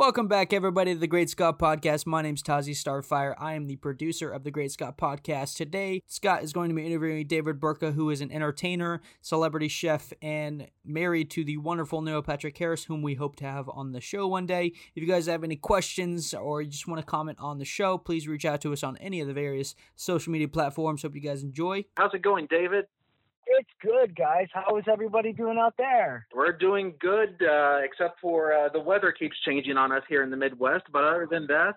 Welcome back, everybody, to the Great Scott Podcast. My name's Tazi Starfire. I am the producer of the Great Scott Podcast. Today, Scott is going to be interviewing David Burtka, who is an entertainer, celebrity chef, and married to the wonderful Neil Patrick Harris, whom we hope to have on the show one day. If you guys have any questions or you just want to comment on the show, please reach out to us on any of the various social media platforms. Hope you guys enjoy. How's it going, David? It's good, guys. How is everybody doing out there? We're doing good, uh, except for uh, the weather keeps changing on us here in the Midwest. But other than that,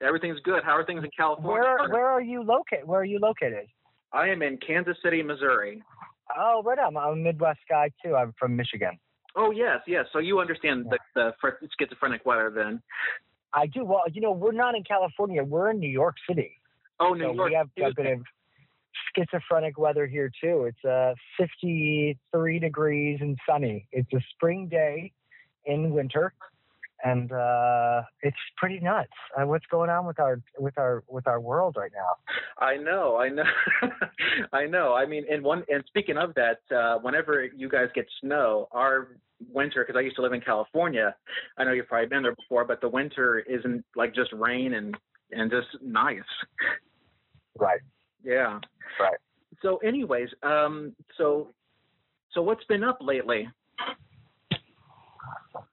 everything's good. How are things in California? Where Where are you located? Where are you located? I am in Kansas City, Missouri. Oh, right on. I'm a Midwest guy too. I'm from Michigan. Oh yes, yes. So you understand the, the schizophrenic weather then? I do. Well, you know, we're not in California. We're in New York City. Oh, New so York. we have a bit of schizophrenic weather here too. It's uh, 53 degrees and sunny. It's a spring day in winter, and uh, it's pretty nuts. Uh, what's going on with our with our with our world right now? I know, I know, I know. I mean, and one and speaking of that, uh, whenever you guys get snow, our winter because I used to live in California. I know you've probably been there before, but the winter isn't like just rain and and just nice. Right. Yeah. Right. So, anyways, um, so so what's been up lately?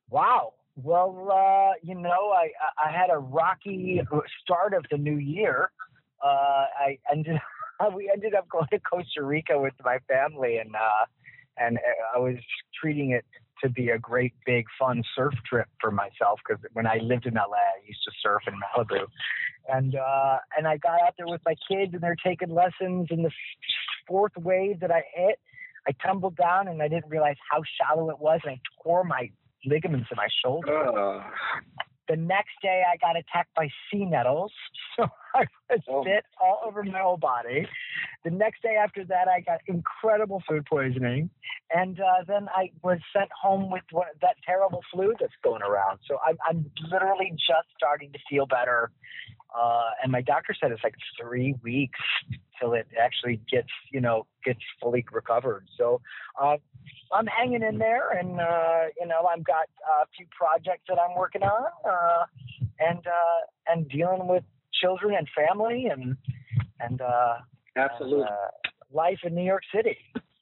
Wow. Well, uh, you know, I I had a rocky start of the new year. Uh, I ended we ended up going to Costa Rica with my family, and uh, and I was treating it to be a great big fun surf trip for myself because when I lived in LA, I used to surf in Malibu, and uh, and I got out there with my kids, and they're taking lessons. And the fourth wave that I hit, I tumbled down, and I didn't realize how shallow it was, and I tore my ligaments in my shoulder. Uh, The next day, I got attacked by sea nettles, so I was Oh. bit all over my whole body. The next day after that, I got incredible food poisoning, and uh, then I was sent home with what, that terrible flu that's going around. So I'm, I'm literally just starting to feel better, uh, and my doctor said it's like three weeks till it actually gets, you know, gets fully recovered. So uh, I'm hanging in there, and uh, you know, I've got a few projects that I'm working on, uh, and uh, and dealing with children and family, and and uh, absolutely, uh, life in New York City.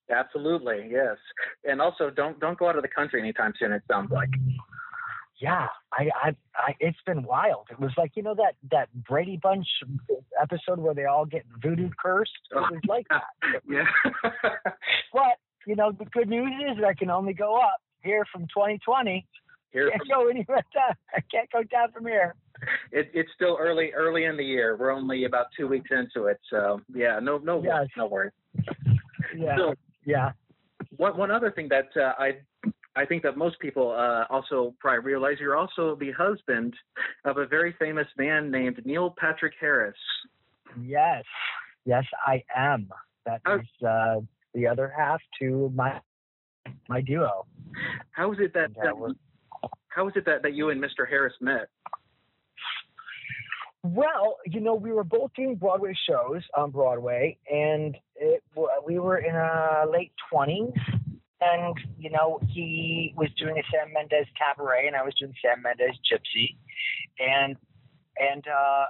absolutely, yes. And also, don't don't go out of the country anytime soon. It sounds like. Yeah, I, I, I, it's been wild. It was like you know that that Brady Bunch episode where they all get voodoo cursed. It was like that. yeah. But you know, the good news is I can only go up here from 2020. Here, Can't go anywhere down. I can't go down from here. it, it's still early early in the year. We're only about two weeks into it, so yeah, no no Yes. no worries. Yeah, So, yeah. One one other thing that uh, I I think that most people uh, also probably realize you're also the husband of a very famous man named Neil Patrick Harris. Yes, yes, I am. That is uh, the other half to my my duo. How is it that, that we're- how is it that, that you and Mr. Harris met? Well, you know, we were both doing Broadway shows on Broadway, and it, we were in our late twenties. And you know, he was doing a Sam Mendes cabaret, and I was doing Sam Mendes Gypsy, and and uh,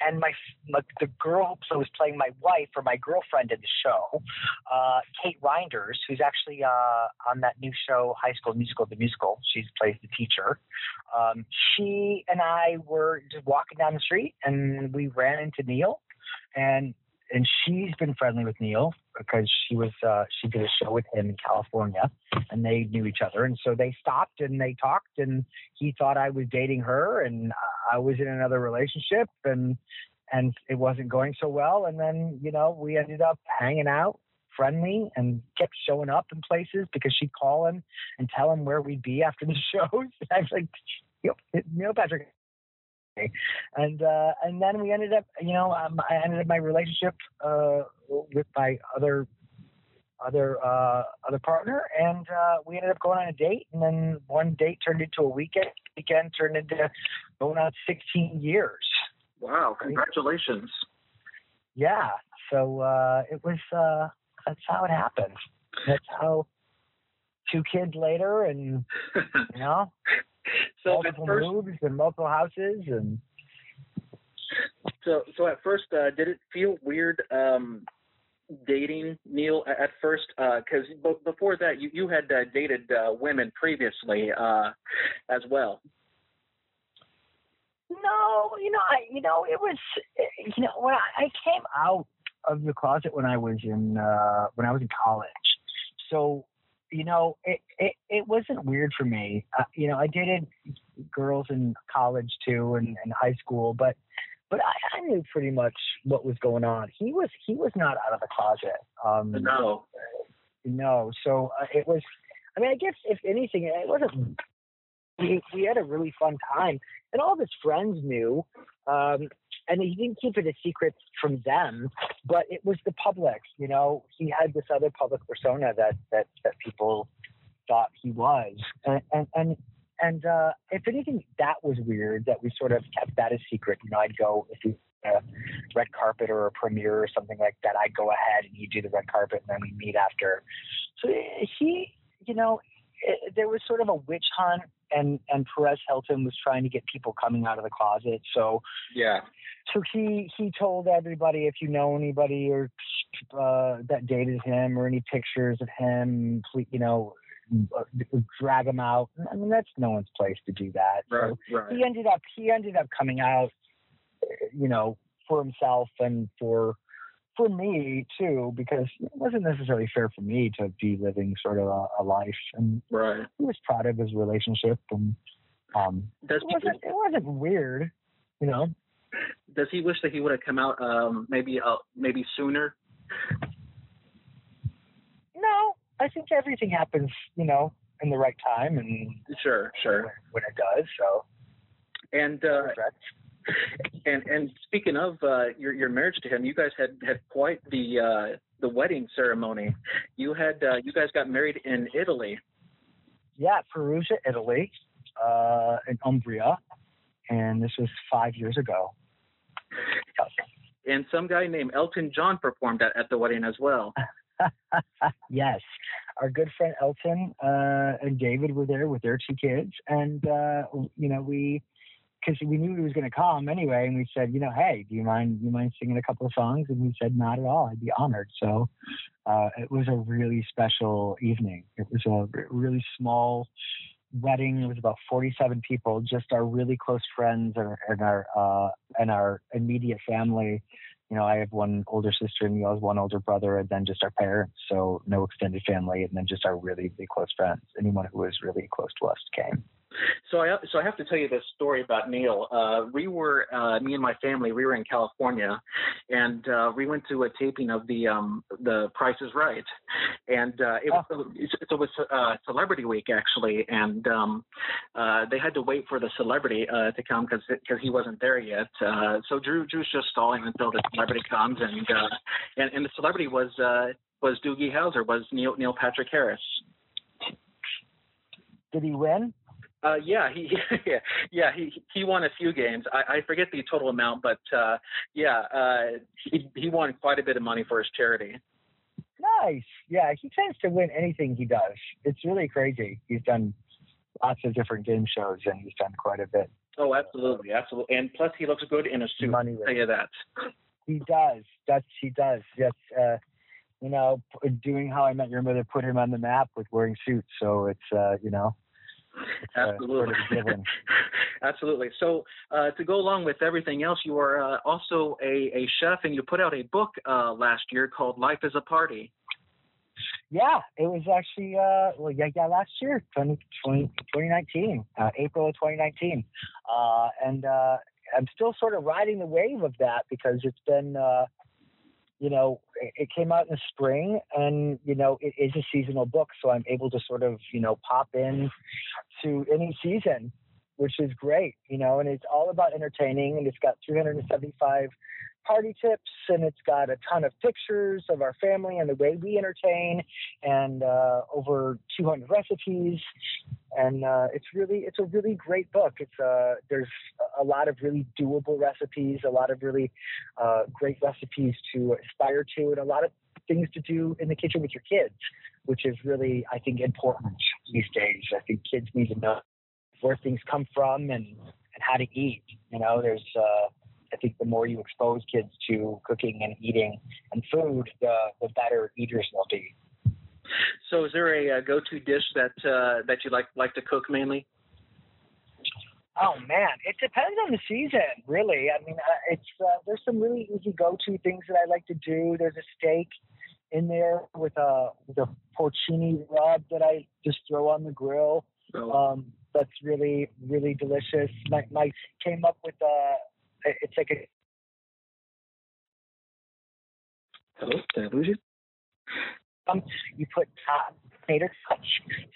and my, my the girl who was playing my wife or my girlfriend in the show, uh, Kate Reinders, who's actually uh, on that new show High School Musical, the musical. She plays the teacher. Um, she and I were just walking down the street, and we ran into Neil, and and she's been friendly with Neil because she was uh, she did a show with him in California, and they knew each other, and so they stopped and they talked, and he thought I was dating her, and I was in another relationship, and and it wasn't going so well, and then you know we ended up hanging out friendly and kept showing up in places because she'd call him and tell him where we'd be after the shows. And I was like, yep, Neil Patrick. And uh, and then we ended up, you know, um, I ended up my relationship uh, with my other other uh, other partner, and uh, we ended up going on a date. And then one date turned into a weekend. Weekend turned into going on 16 years. Wow, congratulations. Yeah. So uh, it was. Uh, that's how it happened. That's how. Two kids later, and you know. So multiple at first, moves and multiple houses and so so at first, uh, did it feel weird um, dating Neil at, at first? Because b- before that, you you had uh, dated uh, women previously uh, as well. No, you know, I you know it was you know when I, I came out of the closet when I was in uh, when I was in college, so you know it it, it wasn't weird for me. Uh, you know, I dated girls in college too and, and high school, but but I, I knew pretty much what was going on. He was he was not out of the closet. Um, No. no, so uh, it was. I mean, I guess if anything, it wasn't. We, we had a really fun time, and all of his friends knew. Um, and he didn't keep it a secret from them, but it was the public. You know, he had this other public persona that that that people thought he was, and and and, and uh, if anything, that was weird. That we sort of kept that a secret. You know, I'd go if you a red carpet or a premiere or something like that, I'd go ahead and he'd do the red carpet and then we meet after. So he, you know, it, there was sort of a witch hunt and, and Perez Hilton was trying to get people coming out of the closet. So, Yeah. so he, he told everybody, if you know anybody or, uh, that dated him or any pictures of him, please, you know, drag him out. I mean, that's no one's place to do that. Right. So Right. he ended up he ended up coming out you know for himself and for for me too because it wasn't necessarily fair for me to be living sort of a, a life and Right. he was proud of his relationship and um Does it wasn't it wasn't weird you know does he wish that he would have come out um, maybe uh, maybe sooner? no i think everything happens you know in the right time and Sure. Sure. when, when it does so And uh. And and speaking of uh, your your marriage to him, you guys had had quite the uh, the wedding ceremony. You had uh, you guys got married in Italy. yeah perugia italy uh in umbria and this was five years ago And some guy named Elton John performed at, at the wedding as well. yes, our good friend Elton uh, and David were there with their two kids, and uh, you know we, because we knew he was going to come anyway, and we said, you know, hey, do you mind, do you mind singing a couple of songs? And he said, not at all. I'd be honored. So uh, it was a really special evening. It was a really small wedding. It was about 47 people, just our really close friends and, and our uh, and our immediate family you know, I have one older sister and he has one older brother, and then just our parents. So no extended family, and then just our really, really close friends. Anyone who was really close to us came. So I so I have to tell you this story about Neil. Uh, we were uh, me and my family. We were in California, and uh, we went to a taping of the um, the Price is Right, and uh, it was so it was uh, Celebrity Week actually, and um, uh, they had to wait for the celebrity uh, to come because because he wasn't there yet. Uh, so Drew Drew's just stalling until the celebrity comes, and uh, and, and the celebrity was uh, was Doogie Howser, was Neil Neil Patrick Harris. Did he win? Uh, yeah, he yeah, yeah he he won a few games. I, I forget the total amount, but uh, yeah, uh, he he won quite a bit of money for his charity. Nice. Yeah, he tends to win anything he does. It's really crazy. He's done lots of different game shows, and he's done quite a bit. Oh, absolutely, absolutely. And plus, he looks good in a suit. Money I'll tell you that. He does. That's he does. Yes. uh, you know, doing How I Met Your Mother put him on the map with wearing suits. So it's uh, you know, Absolutely. sort of. Absolutely. So, uh, to go along with everything else, you are uh, also a, a chef, and you put out a book uh, last year called "Life Is a Party." Yeah, it was actually uh well yeah yeah last year 20, 20 2019 uh, April of 2019 uh and uh I'm still sort of riding the wave of that because it's been uh you know it, came out in the spring and you know it is a seasonal book so I'm able to sort of you know pop in to any season which is great you know and it's all about entertaining and it's got 375 party tips and it's got a ton of pictures of our family and the way we entertain and uh, over 200 recipes and uh, it's really it's a really great book. It's uh, there's a lot of really doable recipes a lot of really uh, great recipes to aspire to and a lot of things to do in the kitchen with your kids which is really i think important these days. I think kids need to know where things come from and and how to eat. You know, there's uh, I think the more you expose kids to cooking and eating and food, the the better eaters they'll be. So, is there a, a go-to dish that uh, that you like like to cook mainly? Oh man, it depends on the season, really. I mean, uh, it's uh, there's some really easy go-to things that I like to do. There's a steak in there with a with a porcini rub that I just throw on the grill. Oh. Um, that's really really delicious. My my came up with a it's like a Hello, did I lose you? um, you put top tater tots.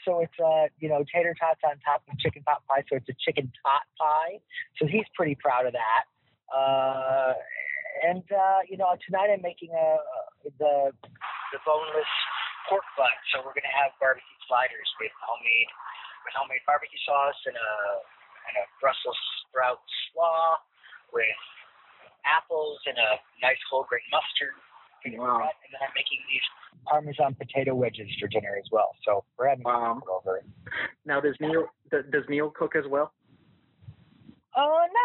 So it's uh you know tater tots on top of chicken pot pie. So it's a chicken tot pie. So he's pretty proud of that. Uh, and uh, you know tonight I'm making a the the boneless pork butt. So we're gonna have barbecue sliders with homemade with homemade barbecue sauce and a and a Brussels sprout slaw with apples and a nice whole grain mustard. Wow. And then I'm making these Parmesan potato wedges for dinner as well. So we're having wow. over. Now, does Neil does does Neil cook as well? Uh,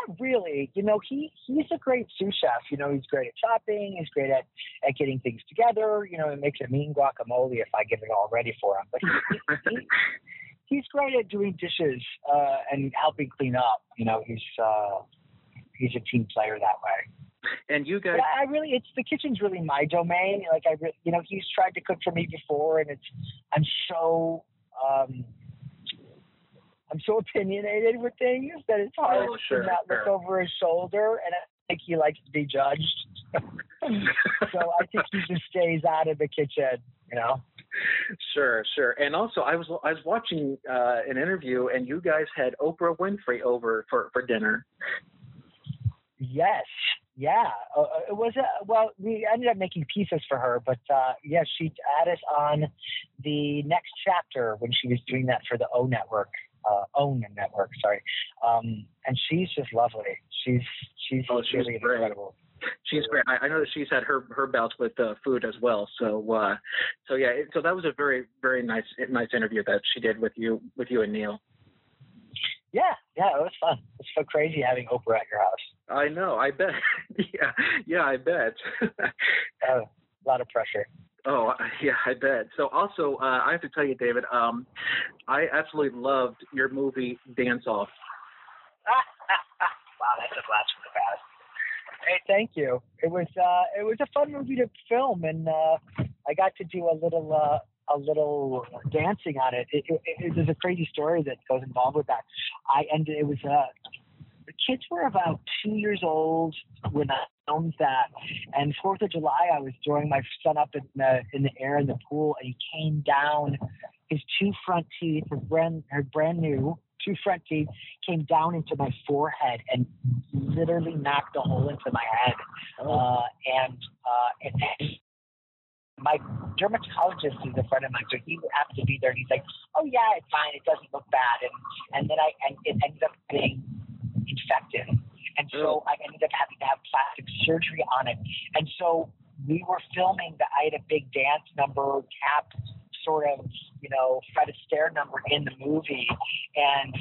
not really. You know, he he's a great sous chef. You know, he's great at chopping. He's great at at getting things together. You know, he makes a mean guacamole if I get it all ready for him. But he, he, he's great at doing dishes uh, and helping clean up. You know, he's uh, he's a team player that way. And you guys, But I really, it's the kitchen's really my domain. Like I, you know, he's tried to cook for me before, and it's I'm so um, I'm so opinionated with things that it's hard Oh, sure, to not look over his shoulder, and I think he likes to be judged. so I think he just stays out of the kitchen. You know. Sure, sure. And also, I was I was watching uh, an interview, and you guys had Oprah Winfrey over for for dinner. Yes. Yeah. Uh, it was a, well, we ended up making pieces for her, but uh, yes, she had us on the next chapter when she was doing that for the O Network, uh, OWN Network. Sorry. Um, and she's just lovely. She's she's Oh, she's really incredible. She's great. I, I know that she's had her her bouts with uh, food as well. So uh, so yeah. So that was a very very nice nice interview that she did with you with you and Neil. Yeah, yeah, it was fun. It's so crazy having Oprah at your house. I know. I bet. yeah. Yeah. I bet. Uh, a lot of pressure. Oh, yeah, I bet. So also, uh, I have to tell you, David, um, I absolutely loved your movie Dance Off. wow, that's a blast from the past. Hey, thank you. It was uh, it was a fun movie to film, and uh, I got to do a little uh, a little dancing on it. It, it, it. There's a crazy story that goes involved with that. I ended. It was uh, the kids were about two years old when I filmed that, and Fourth of July, I was throwing my son up in the in the air in the pool, and he came down. His two front teeth, his brand, her brand new two front teeth, came down into my forehead and literally knocked a hole into my head. Uh, and uh, and my dermatologist is a friend of mine, so he happened to be there, and he's like, "Oh yeah, it's fine. It doesn't look bad." And and then I and it ended up getting infected, and so I ended up having to have plastic surgery on it. And so we were filming the I had a big dance number cap sort of you know Fred Astaire number in the movie, and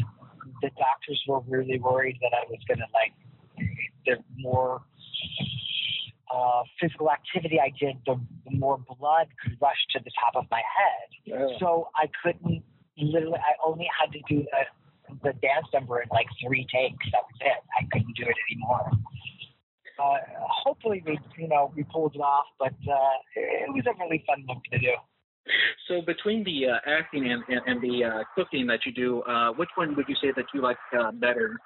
the doctors were really worried that I was gonna like the more uh, physical activity I did, the, the more blood could rush to the top of my head. So I couldn't literally. I only had to do the, the dance number in like three takes. That was it. I couldn't do it anymore. Uh, hopefully we, you know, we pulled it off, but uh, it was a really fun movie to do. So between the uh, acting and, and, and the uh, cooking that you do, uh, which one would you say that you like uh, better?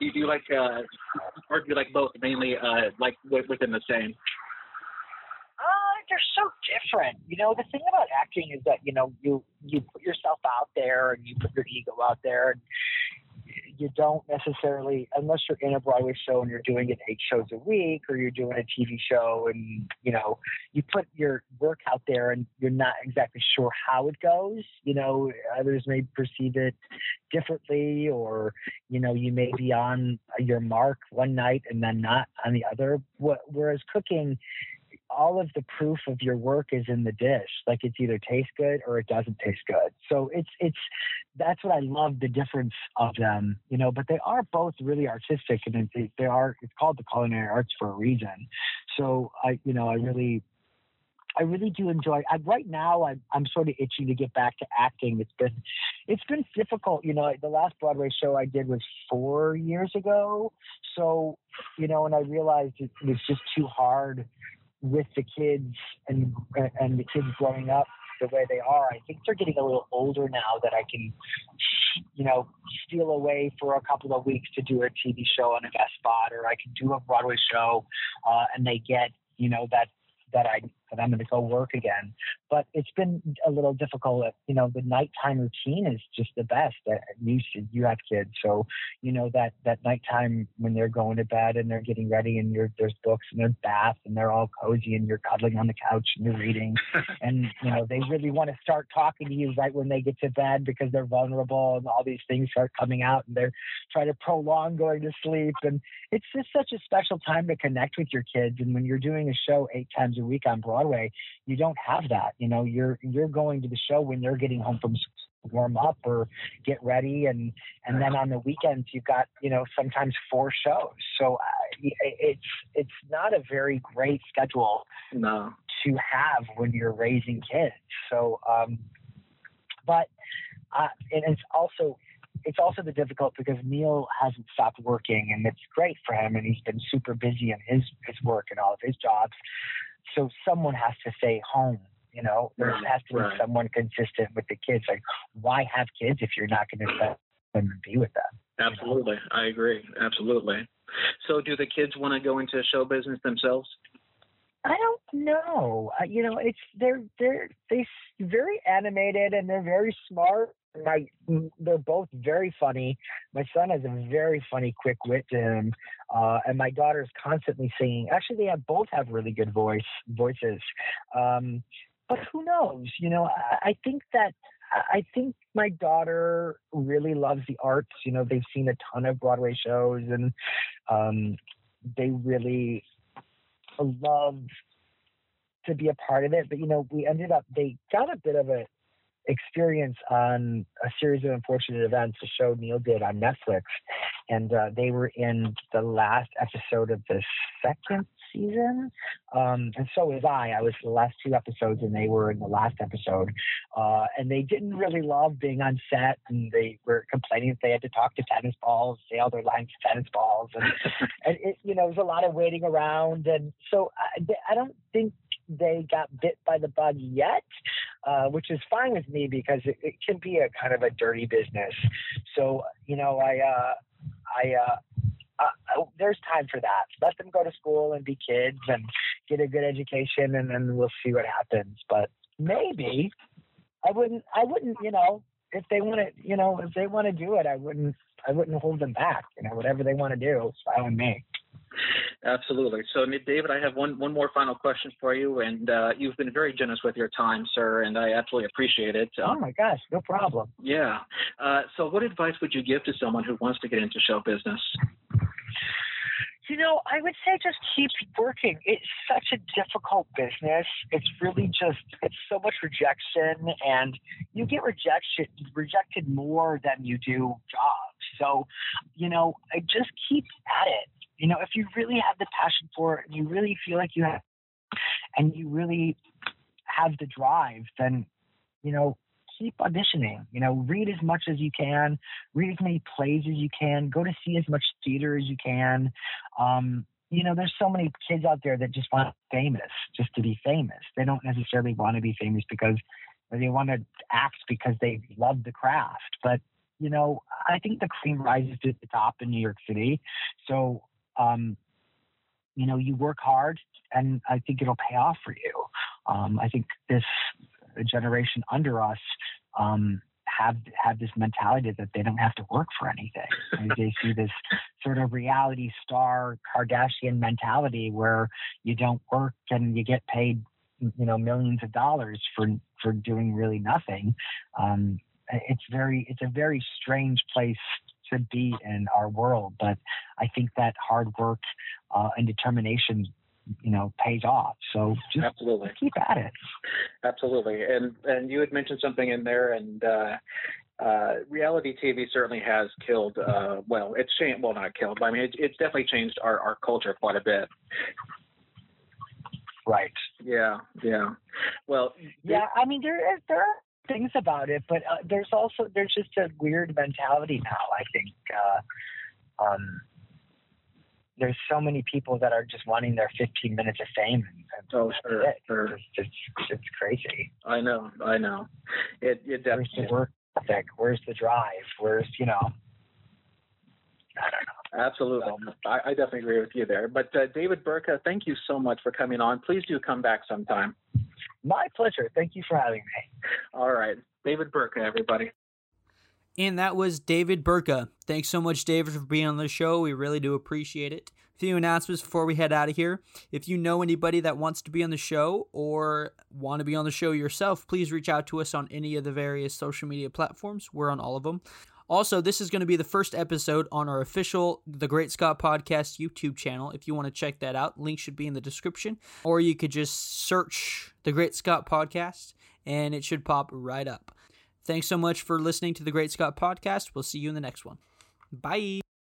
Do you, like, or do you like both? Mainly, uh, like within the same. Uh, they're so different. You know, the thing about acting is that you know you you put yourself out there and you put your ego out there, and you don't necessarily, unless you're in a Broadway show and you're doing it eight shows a week, or you're doing a TV show, and you know you put your work out there, and you're not exactly sure how it goes. You know, others may perceive it differently, or you know, you may be on your mark one night and then not on the other. Wh- Whereas cooking all of the proof of your work is in the dish. Like it's either tastes good or it doesn't taste good. So it's it's that's what I love the difference of them, you know. But they are both really artistic, and they, they are. It's called the culinary arts for a reason. So I, you know, I really I really do enjoy. I, right now, I, I'm sort of itching to get back to acting. It's been, it's been difficult. You know, the last Broadway show I did was four years ago. So, you know, and I realized it was just too hard with the kids and and the kids growing up the way they are. I think they're getting a little older now that I can, you know, steal away for a couple of weeks to do a TV show on a guest spot, or I can do a Broadway show, uh, and they get, you know, that that I I'm going to go work again. But it's been a little difficult. Uh, you know, the nighttime routine is just the best. Uh, you you have kids, so you know that that nighttime when they're going to bed and they're getting ready, and you're, there's books and there's bath, and they're all cozy, and you're cuddling on the couch and you're reading, and you know they really want to start talking to you right when they get to bed because they're vulnerable, and all these things start coming out, and they're trying to prolong going to sleep, and it's just such a special time to connect with your kids. And when you're doing a show eight times a week on Broadway, you don't have that. You know, you're you're going to the show when they're getting home from warm up or get ready and and then on the weekends you've got you know sometimes four shows so uh, it's it's not a very great schedule no. to have when you're raising kids so um but uh, and it's also it's also the difficult because Neil hasn't stopped working and it's great for him and he's been super busy in his his work and all of his jobs so someone has to stay home. You know, there right, has to be someone consistent with the kids. Like, why have kids if you're not going to let them be with them? Absolutely, you know? I agree. Absolutely. So, do the kids want to go into show business themselves? I don't know. Uh, you know, it's they're they're they're very animated and they're very smart my they're both very funny. My son has a very funny, quick wit to him, uh, and my daughter's constantly singing. Actually, they have both have really good voice voices. Um, but who knows? You know, I, I think that I think my daughter really loves the arts. You know, they've seen a ton of Broadway shows, and um, they really love to be a part of it. But you know, we ended up they got a bit of a experience on a series of unfortunate events, a show Neil did on Netflix, and uh, they were in the last episode of the second season, um, and so was I. I was the last two episodes, and they were in the last episode, uh, and they didn't really love being on set, and they were complaining that they had to talk to tennis balls, say all their lines to tennis balls, and, and it, you know, it was a lot of waiting around, and so I, I don't think they got bit by the bug yet, uh, which is fine with me because it, it, can be a kind of a dirty business. So, you know, I, uh, I, uh, uh, there's time for that. Let them go to school and be kids and get a good education, and then we'll see what happens. But maybe I wouldn't. I wouldn't. You know, if they want to, you know, if they want to do it, I wouldn't. I wouldn't hold them back. You know, whatever they want to do, it's fine with me. Absolutely. So, David, I have one, one more final question for you, and uh, you've been very generous with your time, sir, and I absolutely appreciate it. oh my gosh, no problem. Yeah. Uh, so, what advice would you give to someone who wants to get into show business? You know, I would say just keep working. It's such a difficult business. It's really just it's so much rejection, and you get rejection rejected more than you do jobs. So, you know, just keep at it you know, if you really have the passion for it and you really feel like you have, and you really have the drive, then, you know, keep auditioning. You know, read as much as you can, read as many plays as you can, go to see as much theater as you can. Um, you know, there's so many kids out there that just want famous, just to be famous. They don't necessarily want to be famous because they want to act because they love the craft. But you know, I think the cream rises to the top in New York City. So um, you know, you work hard, and I think it'll pay off for you. Um, I think this generation under us um, have have this mentality that they don't have to work for anything. they see this sort of reality star Kardashian mentality where you don't work and you get paid, you know, millions of dollars for for doing really nothing. Um, it's very it's a very strange place to be in our world. But I think that hard work uh, and determination you know pays off. So just Absolutely. keep at it. Absolutely. And and you had mentioned something in there, and uh, uh, reality TV certainly has killed. Uh, well, it's changed. Well, not killed, but I mean, it, it's definitely changed our, our culture quite a bit. Right. Yeah. Yeah. Well. Yeah. I mean, there is there are things about it, but uh, there's also there's just a weird mentality now. I think. Uh, um, there's so many people that are just wanting their 15 minutes of fame. And, and Oh, sure, it. sure. It's, it's, it's crazy. I know. I know. It it Where's definitely. the work ethic? Where's the drive? Where's you know? I don't know. Absolutely. I, I definitely agree with you there. But uh, David Burtka, thank you so much for coming on. Please do come back sometime. My pleasure. Thank you for having me. All right. David Burtka, everybody. And that was David Burtka. Thanks so much, David, for being on the show. We really do appreciate it. A few announcements before we head out of here. If you know anybody that wants to be on the show or want to be on the show yourself, please reach out to us on any of the various social media platforms. We're on all of them. Also, this is going to be the first episode on our official The Great Scott Podcast YouTube channel. If you want to check that out, link should be in the description. Or you could just search The Great Scott Podcast and it should pop right up. Thanks so much for listening to the Great Scott Podcast. We'll see you in the next one. Bye.